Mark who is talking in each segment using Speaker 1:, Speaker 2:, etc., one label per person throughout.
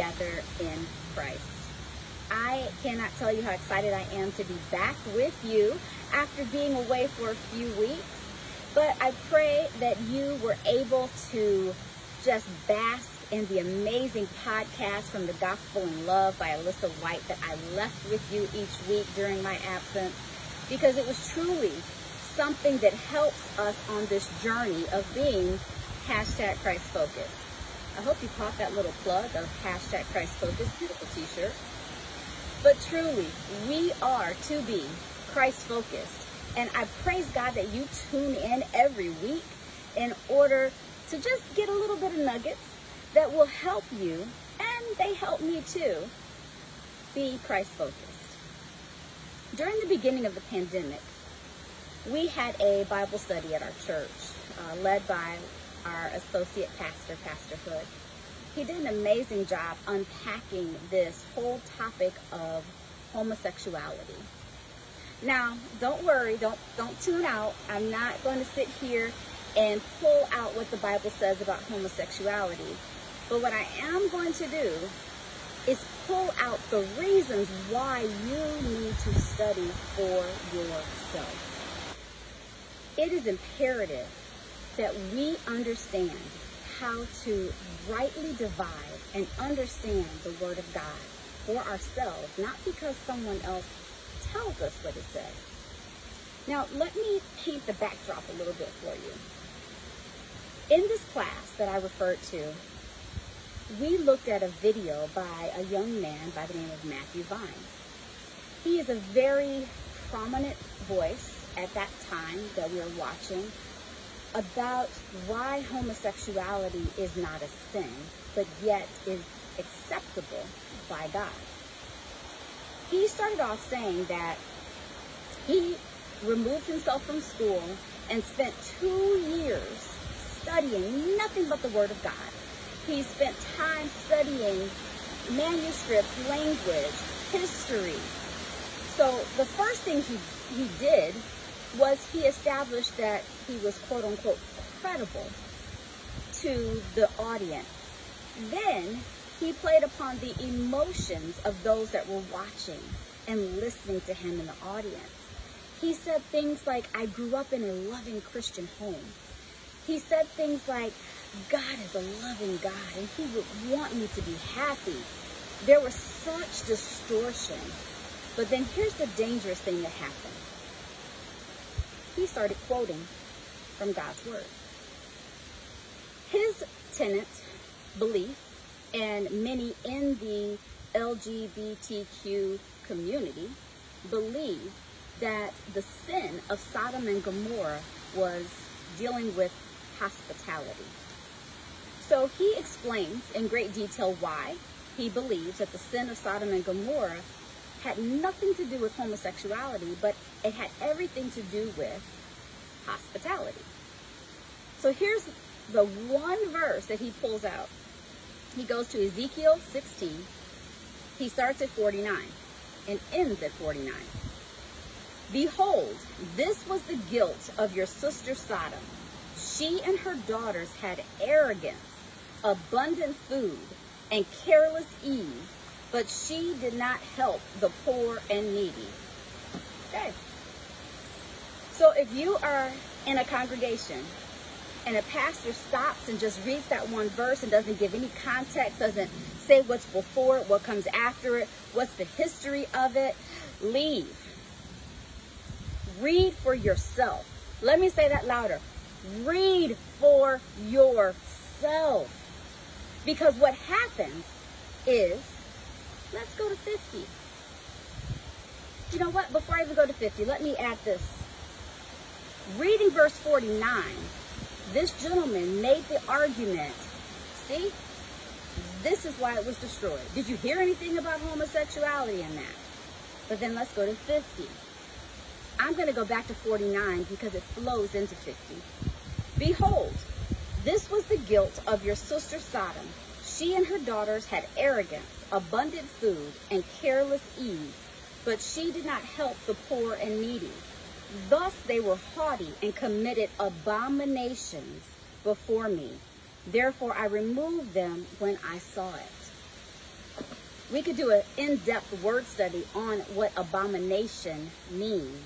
Speaker 1: together in Christ. I cannot tell you how excited I am to be back with you after being away for a few weeks. But I pray that you were able to just bask in the amazing podcast from the Gospel in Love by Alyssa White that I left with you each week during my absence because it was truly something that helps us on this journey of being hashtag Christ Focus. I hope you caught that little plug of hashtag Christ Focus, beautiful t-shirt. But truly, we are to be Christ focused. And I praise God that you tune in every week in order to just get a little bit of nuggets that will help you, and they help me too, be Christ focused. During the beginning of the pandemic, we had a Bible study at our church uh, led by our associate pastor, Pastor Hood. He did an amazing job unpacking this whole topic of homosexuality. Now, don't worry, don't don't tune out. I'm not going to sit here and pull out what the Bible says about homosexuality. But what I am going to do is pull out the reasons why you need to study for yourself. It is imperative that we understand how to rightly divide and understand the Word of God for ourselves, not because someone else tells us what it says. Now, let me paint the backdrop a little bit for you. In this class that I referred to, we looked at a video by a young man by the name of Matthew Vines. He is a very prominent voice at that time that we were watching about why homosexuality is not a sin, but yet is acceptable by God. He started off saying that he removed himself from school and spent two years studying nothing but the Word of God. He spent time studying manuscripts, language, history. So the first thing he, he did was he established that he was quote unquote credible to the audience. Then he played upon the emotions of those that were watching and listening to him in the audience. He said things like, I grew up in a loving Christian home. He said things like, God is a loving God and he would want me to be happy. There was such distortion. But then here's the dangerous thing that happened. He started quoting from God's word. His tenant, belief, and many in the LGBTQ community believe that the sin of Sodom and Gomorrah was dealing with hospitality. So he explains in great detail why he believes that the sin of Sodom and Gomorrah had nothing to do with homosexuality, but it had everything to do with hospitality. So here's the one verse that he pulls out. He goes to Ezekiel 16. He starts at 49 and ends at 49. Behold, this was the guilt of your sister Sodom. She and her daughters had arrogance, abundant food, and careless ease, but she did not help the poor and needy. Okay. So if you are in a congregation and a pastor stops and just reads that one verse and doesn't give any context, doesn't say what's before it, what comes after it, what's the history of it, leave. Read for yourself. Let me say that louder. Read for yourself. Because what happens is, let's go to 50. You know what? Before I even go to 50, let me add this. Reading verse 49, this gentleman made the argument. See, this is why it was destroyed. Did you hear anything about homosexuality in that? But then let's go to 50. I'm going to go back to 49 because it flows into 50. Behold, this was the guilt of your sister Sodom. She and her daughters had arrogance, abundant food, and careless ease, but she did not help the poor and needy. Thus they were haughty and committed abominations before me. Therefore, I removed them when I saw it. We could do an in depth word study on what abomination means,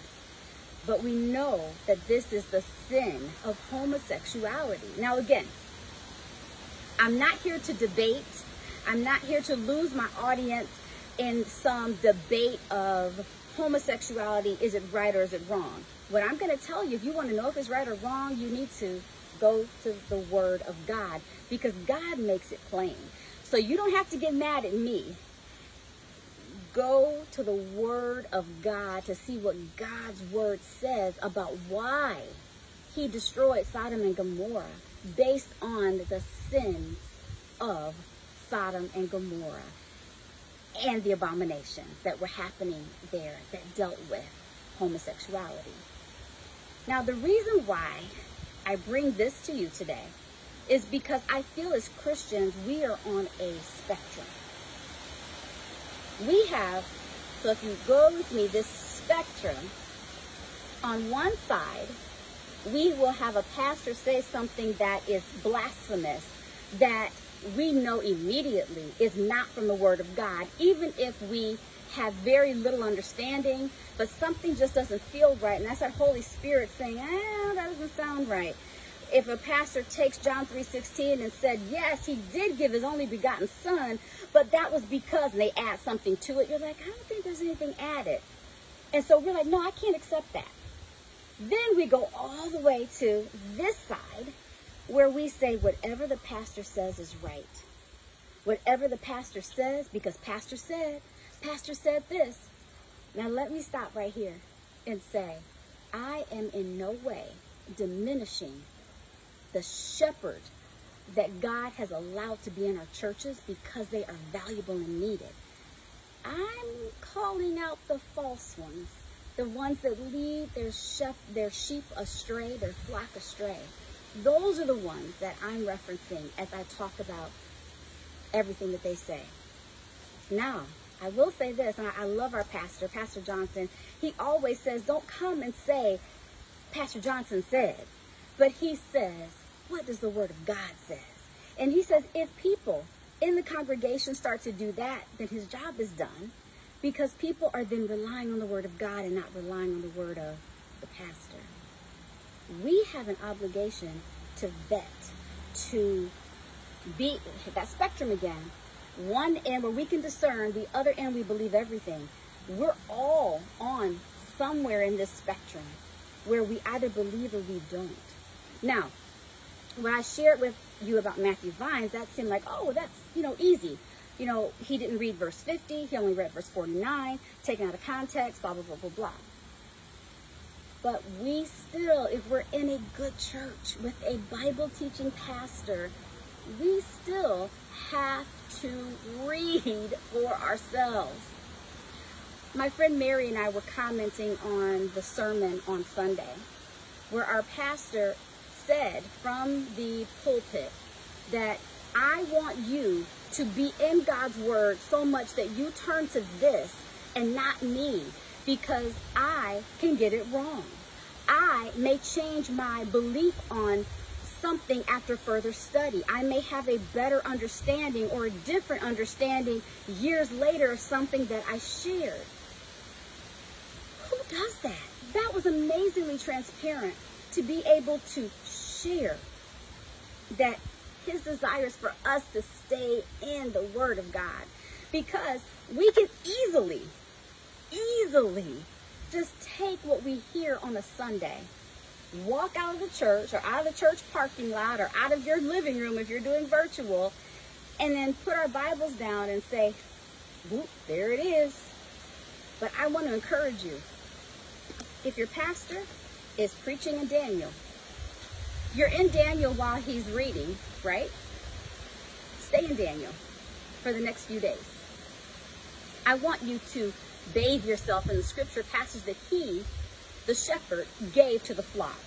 Speaker 1: but we know that this is the sin of homosexuality. Now, again, I'm not here to debate, I'm not here to lose my audience in some debate of homosexuality is it right or is it wrong? What I'm going to tell you, if you want to know if it's right or wrong, you need to go to the Word of God because God makes it plain. So you don't have to get mad at me. Go to the Word of God to see what God's Word says about why He destroyed Sodom and Gomorrah based on the sins of Sodom and Gomorrah and the abominations that were happening there that dealt with homosexuality. Now, the reason why I bring this to you today is because I feel as Christians, we are on a spectrum. We have, so if you go with me, this spectrum, on one side, we will have a pastor say something that is blasphemous, that we know immediately is not from the Word of God, even if we have very little understanding, but something just doesn't feel right. And that's our Holy Spirit saying, ah, that doesn't sound right. If a pastor takes John 3.16 and said, yes, he did give his only begotten son, but that was because they add something to it, you're like, I don't think there's anything added. And so we're like, no, I can't accept that. Then we go all the way to this side where we say whatever the pastor says is right. Whatever the pastor says, because pastor said, pastor said this. Now let me stop right here and say, I am in no way diminishing the shepherd that God has allowed to be in our churches because they are valuable and needed. I'm calling out the false ones, the ones that lead their, their sheep astray, their flock astray. Those are the ones that I'm referencing as I talk about everything that they say. Now, I will say this, and I, love our pastor, Pastor Johnson. He always says, don't come and say, Pastor Johnson said. But he says, what does the Word of God says? And he says, if people in the congregation start to do that, then his job is done because people are then relying on the Word of God and not relying on the Word of the pastor we have an obligation to vet, to be that spectrum again. One end where we can discern, the other end we believe everything. We're all on somewhere in this spectrum where we either believe or we don't. Now, when I shared with you about Matthew Vines, that seemed like, oh, that's, you know, easy. You know, he didn't read verse 50, he only read verse 49, taken out of context, blah, blah, blah, blah, blah. But we still, if we're in a good church with a Bible teaching pastor, we still have to read for ourselves. My friend Mary and I were commenting on the sermon on Sunday, where our pastor said from the pulpit that I want you to be in God's word so much that you turn to this and not me because I can get it wrong. I may change my belief on something after further study. I may have a better understanding or a different understanding years later of something that I shared. Who does that? That was amazingly transparent to be able to share that his desire is for us to stay in the Word of God because we can easily easily just take what we hear on a Sunday, walk out of the church or out of the church parking lot or out of your living room if you're doing virtual, and then put our Bibles down and say, whoop, there it is. But I want to encourage you. If your pastor is preaching in Daniel, you're in Daniel while he's reading, right? Stay in Daniel for the next few days. I want you to bathe yourself in the scripture passage that he, the shepherd, gave to the flock.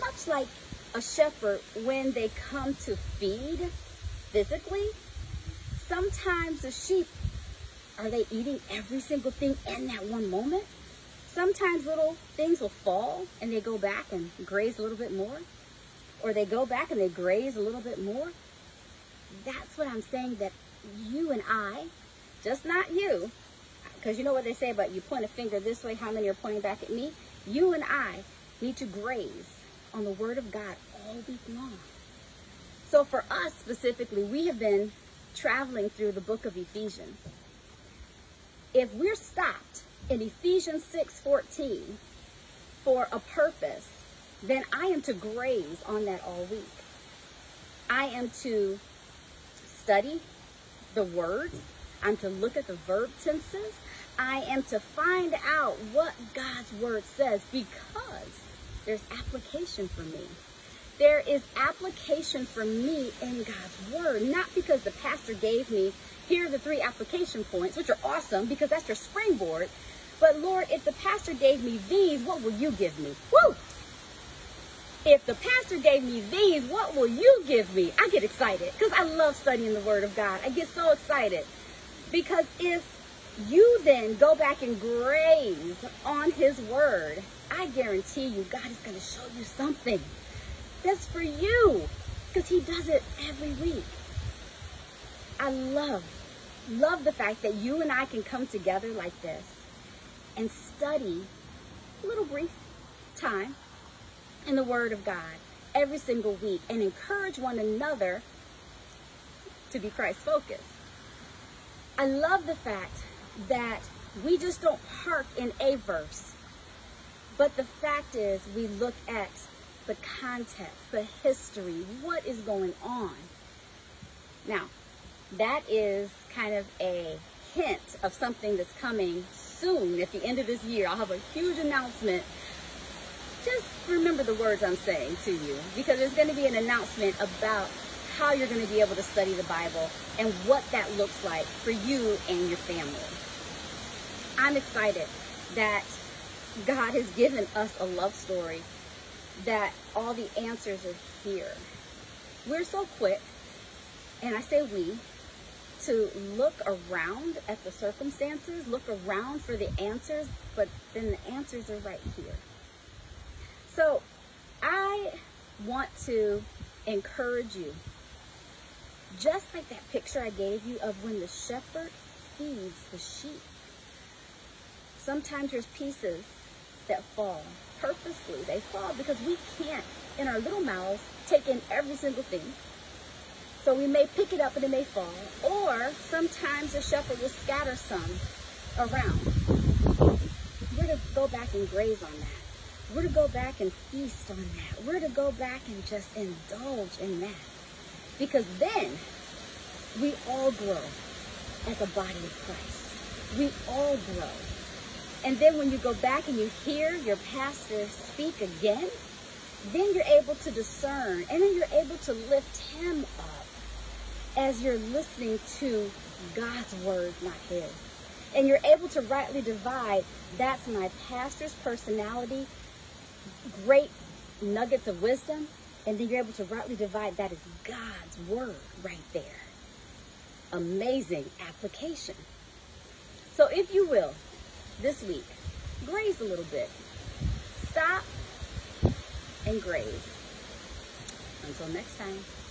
Speaker 1: Much like a shepherd, when they come to feed physically, sometimes the sheep, are they eating every single thing in that one moment? Sometimes little things will fall and they go back and graze a little bit more. or they go back and they graze a little bit more. That's what I'm saying that you and I, just not you, because you know what they say about you point a finger this way, how many are pointing back at me? You and I need to graze on the Word of God all week long. So for us specifically, we have been traveling through the book of Ephesians. If we're stopped in Ephesians 6:14 for a purpose, then I am to graze on that all week. I am to study the words. I'm to look at the verb tenses. I am to find out what God's word says because there's application for me. There is application for me in God's word, not because the pastor gave me, here are the three application points, which are awesome because that's your springboard. But Lord, if the pastor gave me these, what will you give me? Woo! If the pastor gave me these, what will you give me? I get excited because I love studying the word of God. I get so excited because if you then go back and graze on his word, I guarantee you God is going to show you something that's for you because he does it every week. I love, love the fact that you and I can come together like this and study a little brief time in the Word of God every single week and encourage one another to be Christ focused. I love the fact that we just don't park in a verse, but the fact is we look at the context, the history, what is going on. Now, that is kind of a hint of something that's coming soon at the end of this year. I'll have a huge announcement. Just remember the words I'm saying to you because there's going to be an announcement about how you're going to be able to study the Bible and what that looks like for you and your family. I'm excited that God has given us a love story that all the answers are here. We're so quick, and I say we, to look around at the circumstances, look around for the answers, but then the answers are right here. So I want to encourage you, just like that picture I gave you of when the shepherd feeds the sheep. Sometimes there's pieces that fall purposely. They fall because we can't, in our little mouths, take in every single thing. So we may pick it up and it may fall. Or sometimes the shepherd will scatter some around. We're to go back and graze on that. We're to go back and feast on that. We're to go back and just indulge in that. Because then we all grow as a body of Christ. We all grow. And then when you go back and you hear your pastor speak again, then you're able to discern and then you're able to lift him up as you're listening to God's words, not his. And you're able to rightly divide that's my pastor's personality, great nuggets of wisdom, and then you're able to rightly divide that is God's word right there. Amazing application. So, if you will, this week. Graze a little bit. Stop and graze. Until next time.